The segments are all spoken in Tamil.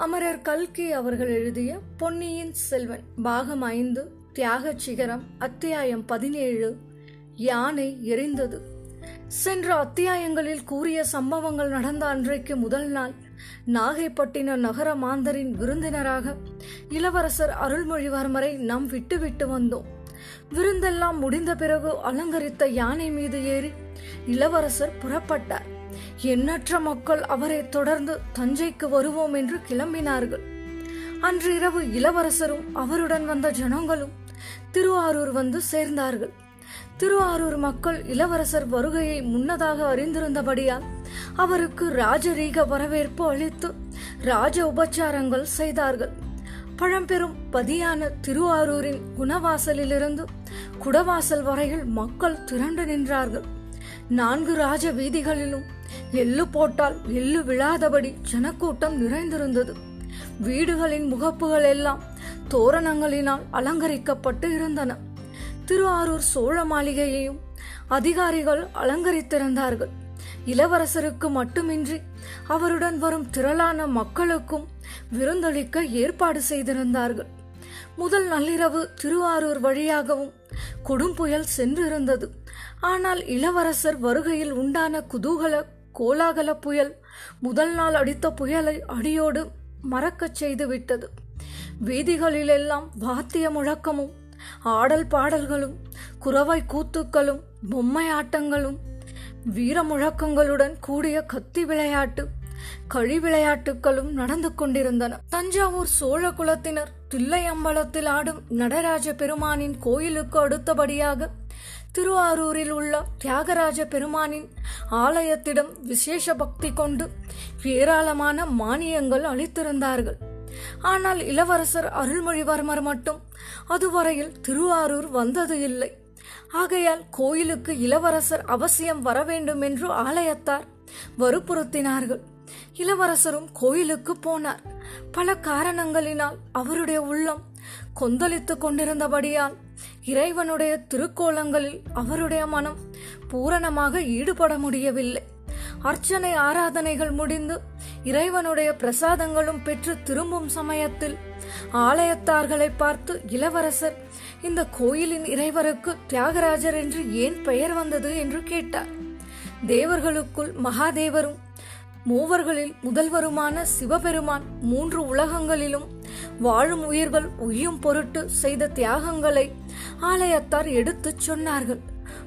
அமரர் கல்கி அவர்கள் எழுதிய பொன்னியின் செல்வன் பாகம் ஐந்து தியாக சிகரம் அத்தியாயம் பதினேழு யானை எரிந்தது. சென்ற அத்தியாயங்களில் கூறிய சம்பவங்கள் நடந்த அன்றைக்கு முதல் நாள் நாகைப்பட்டின நகர மாந்தரின் விருந்தினராக இளவரசர் அருள்மொழிவர்மரை நாம் விட்டுவிட்டு வந்தோம். விருந்தெல்லாம் முடிந்த பிறகு அலங்கரித்த யானை மீது ஏறி இளவரசர் புறப்பட்டார். எண்ணற்ற மக்கள் அவரை தொடர்ந்து தஞ்சைக்கு வருவோம் என்று கிளம்பினார்கள். அன்று இரவு இளவரசரும் அவருடன் வந்த ஜனங்களும் திருவாரூர் வந்து சேர்ந்தார்கள். திருவாரூர் மக்கள் இளவரசர் வருகையை முன்னதாக அறிந்திருந்தபடியால் அவருக்கு ராஜரீக வரவேற்பு அளித்து ராஜ உபச்சாரங்கள் செய்தார்கள். பழம்பெரும் பதியான திருவாரூரின் குணவாசலிலிருந்து குடவாசல் வரையில் மக்கள் திரண்டு நின்றார்கள். நான்கு ராஜ வீதிகளிலும் எள்ளு போட்டால் எள்ளு விழாதபடி ஜனக்கூட்டம் நிறைந்திருந்தது. வீடுகளின் முகப்புகள் எல்லாம் தோரணங்களினால் அலங்கரிக்கப்பட்டு இருந்தன. திருவாரூர் சோழ மாளிகையையும் அதிகாரிகள் அலங்கரித்திருந்தார்கள். இளவரசருக்கு மட்டுமின்றி அவருடன் வரும் திரளான மக்களுக்கும் விருந்தளிக்க ஏற்பாடு செய்திருந்தார்கள். முதல் நள்ளிரவு திருவாரூர் வழியாகவும் கொடும்புயல் சென்றிருந்தது. ஆனால் இளவரசர் வருகையில் உண்டான குதூகல கோலாகல புயல். முதல் நாள் அடித்த புயலை அடியோடு மறக்கச் செய்து விட்டது வீதிகளிலெல்லாம் வாத்திய முழக்கமும் ஆடல் பாடல்களும் குறவை கூத்துக்களும் பொம்மை ஆட்டங்களும் வீர முழக்கங்களுடன் கூடிய கத்தி விளையாட்டு களி விளையாட்டுகளும் நடந்து கொண்டிருந்தன. தஞ்சாவூர் சோழ குலத்தினர் தில்லையம்பலத்தில் ஆடும் நடராஜ பெருமானின் கோயிலுக்கு அடுத்தபடியாக திருவாரூரில் உள்ள தியாகராஜ பெருமானின் ஆலயத்திடம் விசேஷ பக்தி கொண்டு ஏராளமான மானியங்கள் அளித்திருந்தார்கள். ஆனால் இளவரசர் அருள்மொழிவர்மர் மட்டும் அதுவரையில் திருவாரூர் வந்தது இல்லை. ஆகையால் கோயிலுக்கு இளவரசர் அவசியம் வர வேண்டும் என்று ஆலயத்தார் வற்புறுத்தினார்கள். இளவரசரும் கோயிலுக்கு போனார். பல காரணங்களினால் அவருடைய உள்ளம் கொந்தளித்துக் கொண்டிருந்தபடியால் இறைவனுடைய திருக்கோலங்களில் அவருடைய மனம் பூரணமாக ஈடுபட முடியவில்லை. அர்ச்சனை ஆராதனைகள் முடிந்து இறைவனுடைய பிரசாதங்களும் பெற்று திரும்பும் சமயத்தில் ஆலயத்தார்களை பார்த்து இளவரசர் இந்த கோயிலின் இறைவருக்கு தியாகராஜர் என்று ஏன் பெயர் வந்தது என்று கேட்டார். தேவர்களுக்குள் மகாதேவரும் மூவர்களில் முதல்வருமான சிவபெருமான் மூன்று உலகங்களிலும் வாழும் உயிர்கள் உய்யும் பொருட்டு செய்த தியாகங்களை ஆலயத்தார் எடுத்துச் சொன்னார்கள்.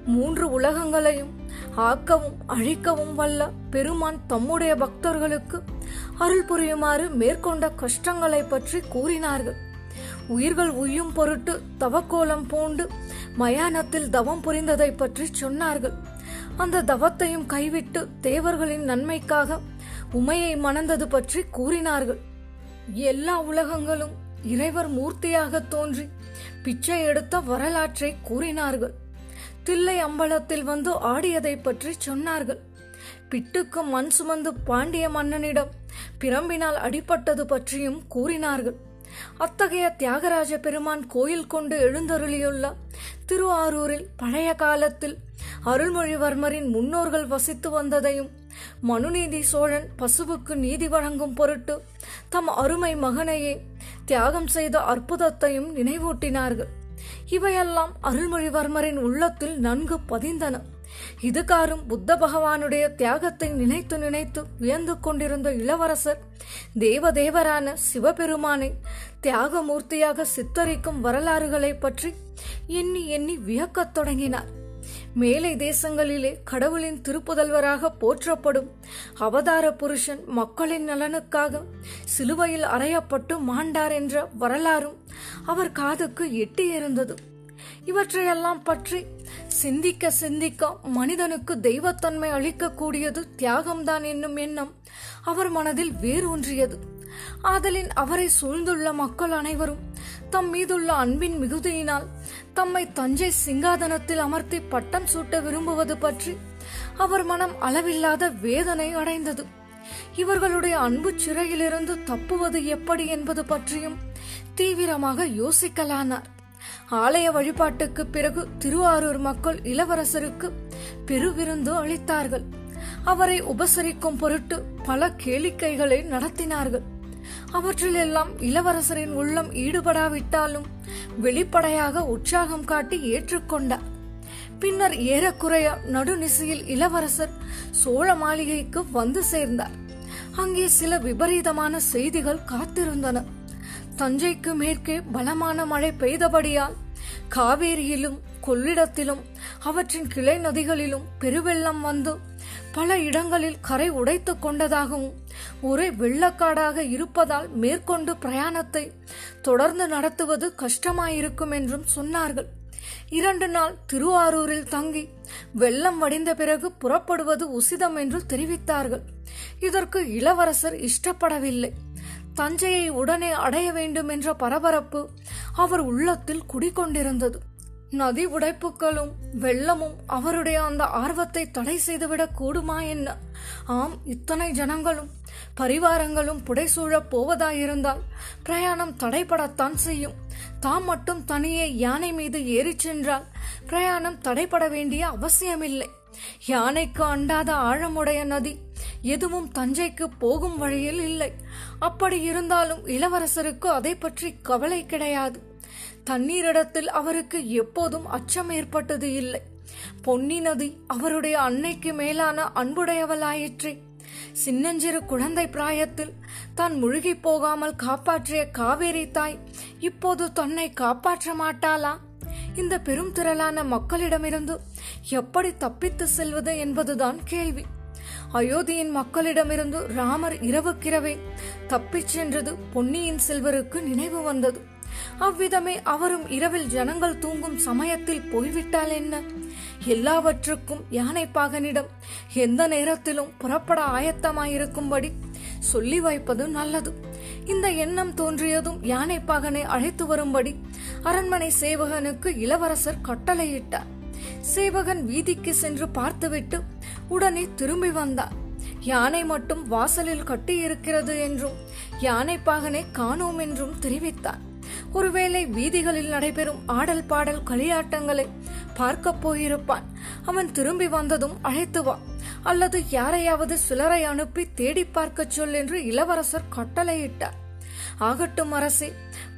மூன்று உலகங்களையும் ஆக்கவும் அழிக்கவும் வல்ல பெருமான் தம்முடைய பக்தர்களுக்கு அருள் புரியுமாறு மேற்கொண்ட கஷ்டங்களை பற்றி கூறினார்கள். உயிர்கள் உய்யும் பொருட்டு தவக்கோலம் பூண்டு மயானத்தில் தவம் புரிந்ததை பற்றி சொன்னார்கள். அந்த தவத்தையும் கைவிட்டு தேவர்களின் நன்மைக்காக உமையை மணந்தது பற்றி கூறினார்கள். எல்லா உலகங்களும் இறைவர் மூர்த்தியாக தோன்றி பிச்சை எடுத்த வரலாற்றை கூறினார்கள். தில்லை அம்பலத்தில் வந்து ஆடியதை பற்றி சொன்னார்கள். பிட்டுக்கு மண் சுமந்து பாண்டிய மன்னனிடம் பிரம்பினால் அடிபட்டது பற்றியும் கூறினார்கள். அத்தகைய தியாகராஜ பெருமான் கோயில் கொண்டு எழுந்தருளியுள்ள திருவாரூரில் பழைய காலத்தில் அருள்மொழிவர்மரின் முன்னோர்கள் வசித்து வந்ததையும் மனுநீதி சோழன் பசுவுக்கு நீதி வழங்கும் பொருட்டு தம் அருமை மகனையே தியாகம் செய்த அற்புதத்தையும் நினைவூட்டினார்கள். இவையெல்லாம் அருள்மொழிவர்மரின் உள்ளத்தில் நன்கு பதிந்தன. இதுகாரும் புத்த பகவானுடைய தியாகத்தை நினைத்து நினைத்து வியந்து கொண்டிருந்த இளவரசர் தேவதேவரான சிவபெருமானை தியாகமூர்த்தியாக சித்தரிக்கும் வரலாறுகளை பற்றி எண்ணி எண்ணி வியக்கத் தொடங்கினார். மேலை தேசங்களிலே கடவுளின் திருப்புதல்வராக போற்றப்படும் அவதார புருஷன் மக்களின் நலனுக்காக சிலுவையில் அறையப்பட்டு மாண்டார் என்ற வரலாறும் அவர் காதுக்கு எட்டியிருந்தது இவற்றையெல்லாம் பற்றி சிந்திக்க சிந்திக்க மனிதனுக்கு தெய்வத்தன்மை அளிக்கக்கூடியது தியாகம்தான் என்னும் எண்ணம் அவர் மனதில் வேரூன்றியது. ஆதலின் அவரை சூழ்ந்துள்ள மக்கள் அனைவரும் தம் மீதுள்ள அன்பின் மிகுதியினால் தம்மை தஞ்சை சிங்காதனத்தில் அமர்த்தி பட்டம் சூட்ட விரும்புவது பற்றி அவர் மனம் அளவில்லாத வேதனை அடைந்தது. இவர்களுடைய அன்பு சிறையிலிருந்து தப்புவது எப்படி என்பது பற்றியும் தீவிரமாக யோசிக்கலானார். ஆலய வழிபாட்டுக்கு பிறகு திருவாரூர் மக்கள் இளவரசருக்கு பெருவிருந்து அளித்தார்கள். அவரை உபசரிக்கும் பொருட்டு பல கேளிக்கைகளை நடத்தினார்கள். அவற்றிலெல்லாம் இளவரசரின் உள்ளம் ஈடுபடாவிட்டாலும் வெளிப்படையாக உற்சாகம் காட்டி ஏற்றுக்கொண்டார். பின்னர் ஏறக்குறைய நடுநிசையில் இளவரசர் சோழ மாளிகைக்கு வந்து சேர்ந்தார். அங்கே சில விபரீதமான செய்திகள் காத்திருந்தன. தஞ்சைக்கு மேற்கே பலமான மழை பெய்தபடியால் காவேரியிலும் கொள்ளிடத்திலும் அவற்றின் கிளை நதிகளிலும் பெருவெள்ளம் வந்து பல இடங்களில் கரை உடைத்துக் கொண்டதாகவும் ஒரே வெள்ளக்காடாக இருப்பதால் மேற்கொண்டு பிரயாணத்தை தொடர்ந்து நடத்துவது கஷ்டமாயிருக்கும் என்றும் சொன்னார்கள். இரண்டு நாள் திருவாரூரில் தங்கி வெள்ளம் வடிந்த பிறகு புறப்படுவது உசிதம் என்று தெரிவித்தார்கள். இதற்கு இளவரசர் இஷ்டப்படவில்லை. தஞ்சையை உடனே அடைய வேண்டும் என்ற பரபரப்பு அவர் உள்ளத்தில் குடிக்கொண்டிருந்தது நதி உடைப்புகளும் வெள்ளமும் அவருடைய அந்த ஆர்வத்தை தடை செய்துவிடக் கூடுமா என்ன? ஆம் இத்தனை ஜனங்களும் பரிவாரங்களும் புடைசூழப் போவதாயிருந்தால் பிரயாணம் தடைபடத்தான் செய்யும். தாம் மட்டும் தனியே யானை மீது ஏறிச் சென்றால் பிரயாணம் தடைபட வேண்டிய அவசியமில்லை. யானைக்கு அண்டாத ஆழமுடைய நதி எதுவும் தஞ்சைக்கு போகும் வழியில் இல்லை. அப்படி இருந்தாலும் இளவரசருக்கு அதை பற்றி கவலை கிடையாது. தண்ணீரிடத்தில் அவருக்கு எப்போதும் அச்சம் ஏற்பட்டது இல்லை. பொன்னி நதி அவருடைய அன்னைக்கு மேலான அன்புடையவளாயிற்றே. சின்னஞ்சிறு குழந்தை பிராயத்தில் தான் முழுகி போகாமல் காப்பாற்றிய காவேரி தாய் இப்போது தன்னை காப்பாற்ற மாட்டாளா? இந்த பெரும் திரளான மக்களிடமிருந்து எப்படி தப்பித்து செல்வது என்பதுதான் கேள்வி. அயோத்தியின் மக்களிடமிருந்து ராமர் இரவுக்கிரவே தப்பிச் சென்றது பொன்னியின் செல்வருக்கு நினைவு வந்தது. அவ்விதமே அவரும் இரவில் ஜனங்கள் தூங்கும் சமயத்தில் போய்விட்டால் என்ன? எல்லாவற்றுக்கும் யானைப்பாகனிடம் எந்த நேரத்திலும் புறப்பட ஆயத்தமாயிருக்கும்படி சொல்லி வைப்பது நல்லது. இந்த எண்ணம் தோன்றியதும் யானைப்பாகனை அழைத்து வரும்படி அரண்மனை சேவகனுக்கு இளவரசர் கட்டளையிட்டார். சேவகன் வீதிக்கு சென்று பார்த்துவிட்டு உடனே திரும்பி வந்தார். யானை மட்டும் வாசலில் கட்டியிருக்கிறது என்றும் யானைப்பாகனை காணோம் என்றும் தெரிவித்தார். ஒருவேளை வீதிகளில் நடைபெறும் ஆடல் பாடல் களியாட்டங்களை பார்க்க போயிருப்பான். அவன் திரும்பி வந்ததும் அழைத்து வா. அல்லது யாரையாவது சிலரை அனுப்பி தேடி பார்க்க சொல் என்று இளவரசர் கட்டளையிட்டார். ஆகட்டும் அரசே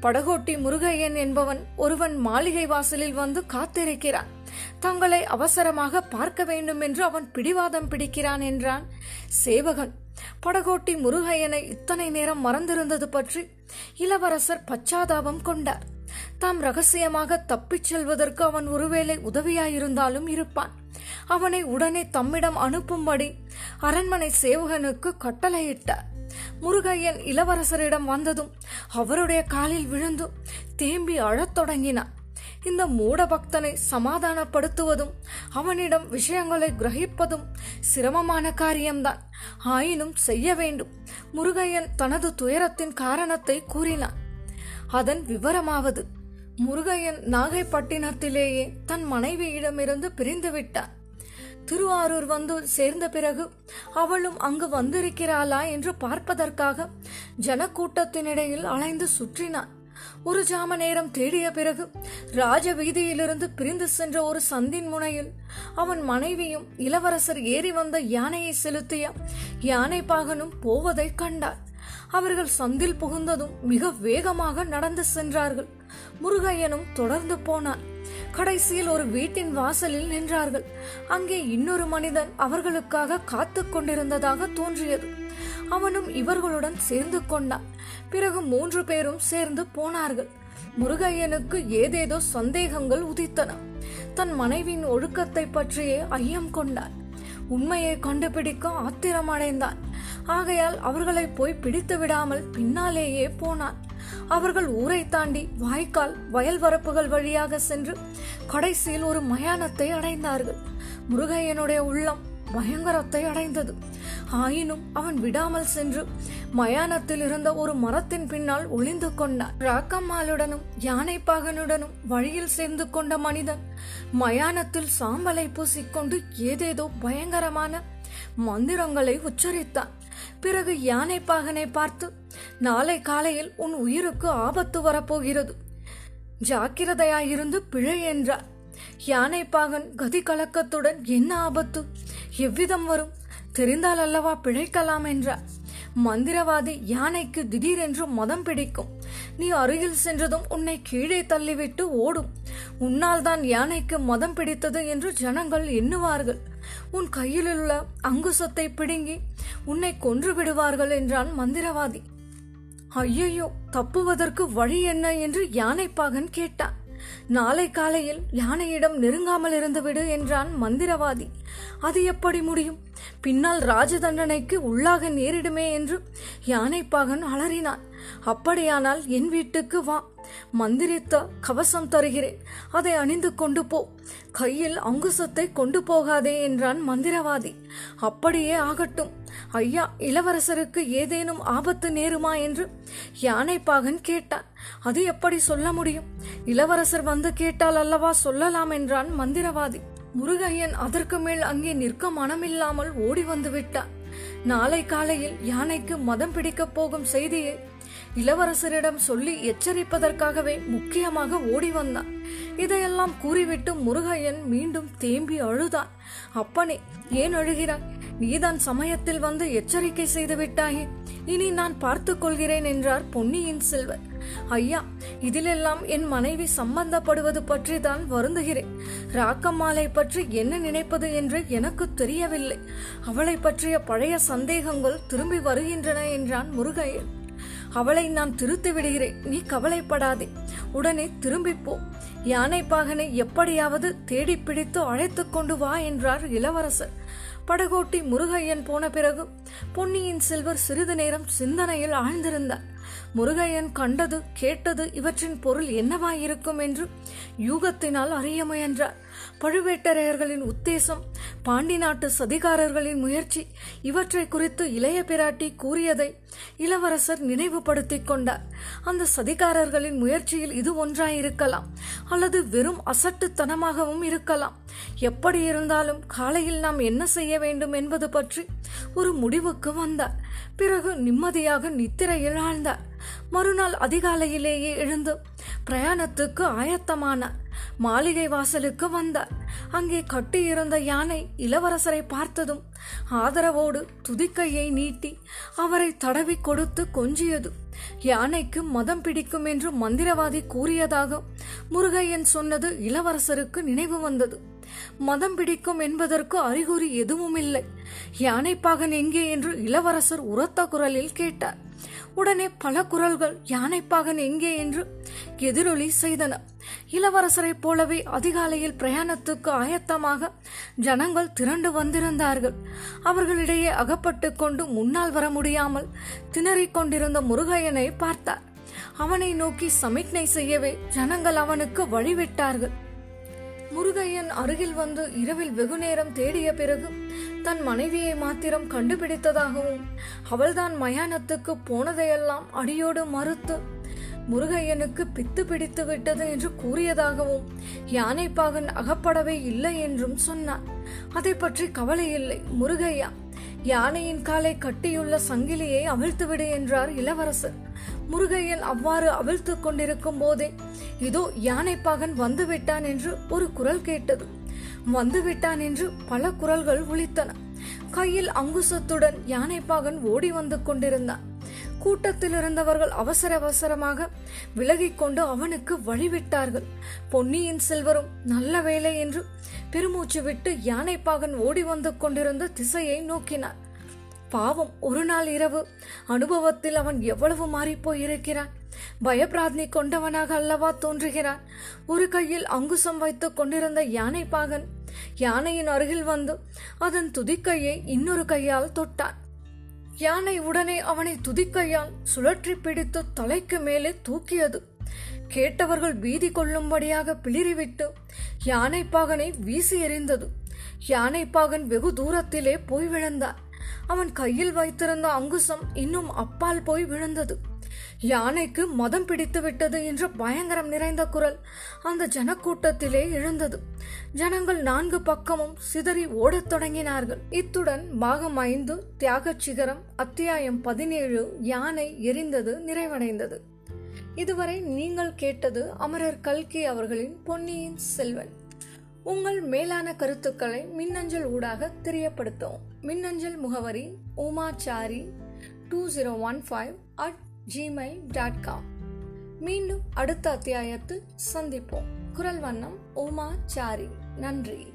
படகோட்டி முருகையன் என்பவன் ஒருவன் மாளிகை வாசலில் வந்து காத்திருக்கிறான். தங்களை அவசரமாக பார்க்க வேண்டும் என்று அவன் பிடிவாதம் பிடிக்கிறான் என்றான். சேவகன் படகோட்டி முருகையனை இத்தனை நேரம் மறந்திருந்தது பற்றி இளவரசர் பச்சாதாபம் கொண்டார். தாம் ரகசியமாக தப்பிச் செல்வதற்கு அவன் ஒருவேளை உதவியாயிருந்தாலும் இருப்பான். அவனை உடனே தம்மிடம் அனுப்பும்படி அரண்மனை சேவகனுக்கு கட்டளையிட்டார். முருகையன் இளவரசரிடம் வந்ததும் அவருடைய காலில் விழுந்து தேம்பி அழத் தொடங்கினான். இந்த மூட பக்தனை சமாதானப்படுத்துவதும் அவனிடம் விஷயங்களை கிரகிப்பதும் சிரமமான காரியம்தான். ஆயினும் செய்ய வேண்டும். முருகையன் தனது துயரத்தின் காரணத்தை கூறினான். அதன் விவரமாவது முருகையன் நாகைப்பட்டினத்திலேயே தன் மனைவியிடமிருந்து பிரிந்து விட்டான் திருவாரூர் வந்து சேர்ந்த பிறகு அவளும் அங்கு வந்திருக்கிறாளா என்று பார்ப்பதற்காக ஜனக்கூட்டத்தினிடையில் அலைந்து சுற்றினான். ஒரு ஜாம நேரம் தேடிய பிறகு ராஜ வீதியிலிருந்து பிரிந்து சென்ற ஒரு சந்தின் முனையில் அவன் மனைவியும் இளவரசர் ஏறி வந்த யானையை செலுத்திய யானை பாகனும் போவதை கண்டார் அவர்கள் சந்தில் புகுந்ததும் மிக வேகமாக நடந்து சென்றார்கள். முருகையனும் தொடர்ந்து போனான். கடைசியில் ஒரு வீட்டின் வாசலில் நின்றார்கள். அங்கே இன்னொரு மனிதன் அவர்களுக்காக காத்து கொண்டிருந்ததாக தோன்றியது. அவனும் இவர்களுடன் சேர்ந்து கொண்டான். பிறகு மூன்று பேரும் சேர்ந்து போனார்கள். முருகையனுக்கு ஏதேதோ சந்தேகங்கள் உதித்தன. தன் மனைவியின் ஒழுக்கத்தை பற்றியே ஐயம் கொண்டான். உண்மையை கண்டுபிடிக்க ஆத்திரமடைந்தான். ஆகையால் அவர்களை போய் பிடித்து விடாமல் பின்னாலேயே போனான். அவர்கள் ஊரை தாண்டி வாய்க்கால் வயல் வரப்புகள் வழியாக சென்று கடைசியில் ஒரு மயானத்தை அடைந்தார்கள். முருகையனுடைய உள்ளம் பயங்கரத்தை அடைந்தது. ஆயினும் அவன் விடாமல் சென்று மயானத்தில் இருந்த ஒரு மரத்தின் பின்னால் ஒளிந்து கொண்டான். ராக்கம்மாளுடனும் யானை பாகனுடனும் வழியில் சேர்ந்து கொண்ட மனிதன் மயானத்தில் சாம்பலை பூசிக்கொண்டு ஏதேதோ பயங்கரமான மந்திரங்களை உச்சரித்தான். பிறகு யானை பாகனை பார்த்து நாளை காலையில் உன் உயிருக்கு ஆபத்து வரப்போகிறது. ஜாக்கிரதையாயிருந்து பிழை என்றார். யானை பாகன் கதி கலக்கத்துடன் என்ன ஆபத்து? எவ்விதம் வரும்? தெரிந்தால் அல்லவா பிழைக்கலாம் என்றார். மந்திரவாதி யானைக்கு திடீரென்று மதம் பிடிக்கும். நீ அருகில் சென்றதும் உன்னை கீழே தள்ளிவிட்டு ஓடும். உன்னால் தான் யானைக்கு மதம் பிடித்தது என்று ஜனங்கள் எண்ணுவார்கள். உன் கையிலுள்ள அங்குசத்தை பிடுங்கி உன்னை கொன்று விடுவார்கள் என்றான் மந்திரவாதி. ஐயையோ தப்புவதற்கு வழி என்ன என்று யானைப்பாகன் கேட்டான். நாளை காலையில் யானையிடம் நெருங்காமல் இருந்துவிடு என்றான் மந்திரவாதி. அது எப்படி முடியும்? பின்னால் ராஜதண்டனைக்கு உள்ளாக நேரிடுமே என்று யானைப்பாகன் அலறினான். அப்படியானால் என் வீட்டுக்கு வா. மந்திரித்த கவசம் தருகிறேன். அதை அணிந்து கொண்டு போ. கையில் அங்குசத்தை கொண்டு போகாதே என்றான் மந்திரவாதி. அப்படியே ஆகட்டும். ஐயா இளவரசருக்கு ஏதேனும் ஆபத்து நேருமா என்று? யானைப்பாகன் கேட்டான். அது எப்படி சொல்ல முடியும்? இளவரசர் வந்து கேட்டால் அல்லவா சொல்லலாம் என்றான் மந்திரவாதி. முருகையன் அதற்கு மேல் அங்கே நிற்க மனமில்லாமல் ஓடி வந்து விட்டார் நாளை காலையில் யானைக்கு மதம் பிடிக்கப் போகும் செய்தியை இளவரசரிடம் சொல்லி எச்சரிப்பதற்காகவே முக்கியமாக ஓடி வந்தான். இதையெல்லாம் கூறிவிட்டு முருகையன் மீண்டும் தேம்பி அழுதான். அப்பனே ஏன் அழுகிறாய்? நீதான் சமயத்தில் வந்து எச்சரிக்கை செய்து விட்டாயே. இனி நான் பார்த்துக் கொள்கிறேன் என்றார் பொன்னியின் செல்வர். ஐயா இதிலெல்லாம் என் மனைவி சம்பந்தப்படுவது பற்றி தான் வருந்துகிறேன். ராக்கம்மாளை பற்றி என்ன நினைப்பது என்று எனக்கு தெரியவில்லை. அவளை பற்றிய பழைய சந்தேகங்கள் திரும்பி வருகின்றன என்றான் முருகையன். அவளை நான் திருத்தி விடுகிறேன். நீ கவலைப்படாதே. உடனே திரும்பிப் போ பாகனை எப்படியாவது தேடி பிடித்து அழைத்து கொண்டு வா என்றார் இளவரசர். படகோட்டி முருகையன் போன பிறகு பொன்னியின் செல்வர் சிறிது நேரம் சிந்தனையில் ஆழ்ந்திருந்தார். முருகையன் கண்டது கேட்டது இவற்றின் பொருள் என்னவாயிருக்கும் என்று யூகத்தினால் அறிய முயன்றார். பழுவேட்டரையர்களின் உத்தேசம் பாண்டி நாட்டு சதிகாரர்களின் முயற்சி இவற்றை குறித்து இளைய பிராட்டி கூறியதை இளவரசர் நினைவுபடுத்திக் கொண்டார். அந்த சதிகாரர்களின் முயற்சியில் இது ஒன்றாயிருக்கலாம் அல்லது வெறும் அசட்டுத்தனமாகவும் இருக்கலாம். எப்படி இருந்தாலும் காலையில் நாம் என்ன செய்ய வேண்டும் என்பது பற்றி ஒரு முடிவுக்கு வந்தார். பிறகு நிம்மதியாக நித்திரையில் ஆழ்ந்தார். மறுநாள் அதிகாலையிலேயே எழுந்து பிரயாணத்துக்கு ஆயத்தமானார் மாளிகை வாசலுக்கு வந்தார் அங்கே கட்டியிருந்த யானை இளவரசரை பார்த்ததும் ஆதரவோடு துதிக்கையை நீட்டி அவரை தடவி கொடுத்து கொஞ்சியது. யானைக்கு மதம் பிடிக்கும் என்று மந்திரவாதி கூறியதாக முருகையன் சொன்னது இளவரசருக்கு நினைவு வந்தது. மதம் பிடிக்கும் என்பதற்கு அறிகுறி எதுவும் இல்லை யானைப்பாகன் எங்கே என்று இளவரசர் உரத்த குரலில் கேட்டார். உடனே பல குரல்கள் யானைப்பாகன் எங்கே என்று எதிரொலி செய்தன. இளவரசரைப் போலவே அதிகாலையில் பிரயாணத்துக்கு ஆயத்தமாக ஜனங்கள் திரண்டு வந்திருந்தார்கள். அவர்களிடையே அகப்பட்டு கொண்டு முன்னால் வர முடியாமல் திணறிக் கொண்டிருந்த முருகையனை பார்த்தார். அவனை நோக்கி சமிக்ஞை செய்யவே ஜனங்கள் அவனுக்கு வழிவிட்டார்கள். முருகையன் அருகில் வந்து இரவில் வெகுநேரம் தேடிய பிறகு தன் மனைவியை மாத்திரம் கண்டுபிடித்ததாகவும் அவள்தான் மயானத்துக்கு போனதையெல்லாம் அடியோடு மறுத்து முருகையனுக்கு பித்து பிடித்து விட்டது என்று கூறியதாகவும் யானைப்பாகன் அகப்படவே இல்லை என்றும் சொன்னார் அதை பற்றி கவலை இல்லை முருகையா. யானையின் காலை கட்டியுள்ள சங்கிலியை அவிழ்த்துவிடு என்றார் இளவரசர். முருகையன் அவ்வாறு அவிழ்த்துக் கொண்டிருக்கும் போதே இதோ யானைப்பாகன் வந்துவிட்டான் என்று ஒரு குரல் கேட்டது. வந்துவிட்டான் என்று பல குரல்கள் ஒழித்தன கையில் அங்குசத்துடன் யானைப்பாகன் ஓடி வந்து கொண்டிருந்தான். கூட்டத்தில் இருந்தவர்கள் அவசர அவசரமாக விலகிக் கொண்டு அவனுக்கு வழிவிட்டார்கள். பொன்னியின் செல்வரும் நல்ல வேலை என்று பெருமூச்சு விட்டு யானைப்பாகன் ஓடி வந்து கொண்டிருந்த திசையை நோக்கினார். பாவம் ஒரு நாள் இரவு. அனுபவத்தில் அவன் எவ்வளவு மாறிப்போய் இருக்கிறான் பயப்பிராத்னி கொண்டவனாக அல்லவா தோன்றுகிறான். ஒரு கையில் அங்குசம் வைத்துக் கொண்டிருந்த யானை பாகன் யானையின் அருகில் வந்து அதன் துதிக்கையை இன்னொரு கையால் தொட்டான். யானை உடனே அவனை துதிக்கையால் சுழற்றி பிடித்து தலைக்கு மேலே தூக்கியது. கேட்டவர்கள் பீதி கொள்ளும்படியாக பிளிறிவிட்டு யானை பாகனை வீசி எறிந்தது. யானைப்பாகன் வெகு தூரத்திலே போய் விழுந்தார் அவன் கையில் வைத்திருந்த அங்குசம் இன்னும் அப்பால் போய் விழுந்தது. யானைக்கு மதம் பிடித்து விட்டது என்ற பயங்கரம் நிறைந்த குரல் அந்த ஜனக்கூட்டத்திலே எழுந்தது. ஜனங்கள் நான்கு பக்கமும் சிதறி ஓடத் தொடங்கினார்கள். இத்துடன் பாகம் ஐந்து தியாகச் சிகரம் அத்தியாயம் பதினேழு யானை எரிந்தது நிறைவடைந்தது. இதுவரை நீங்கள் கேட்டது அமரர் கல்கி அவர்களின் பொன்னியின் செல்வன். உங்கள் மேலான கருத்துக்களை மின்னஞ்சல் ஊடாக தெரியப்படுத்தவும். மின்னஞ்சல் முகவரி Umachari two zero one five at Gmail dot com மீண்டும் அடுத்த அத்தியாயத்தில் சந்திப்போம். குரல் வண்ணம் உமா சாரி நன்றி.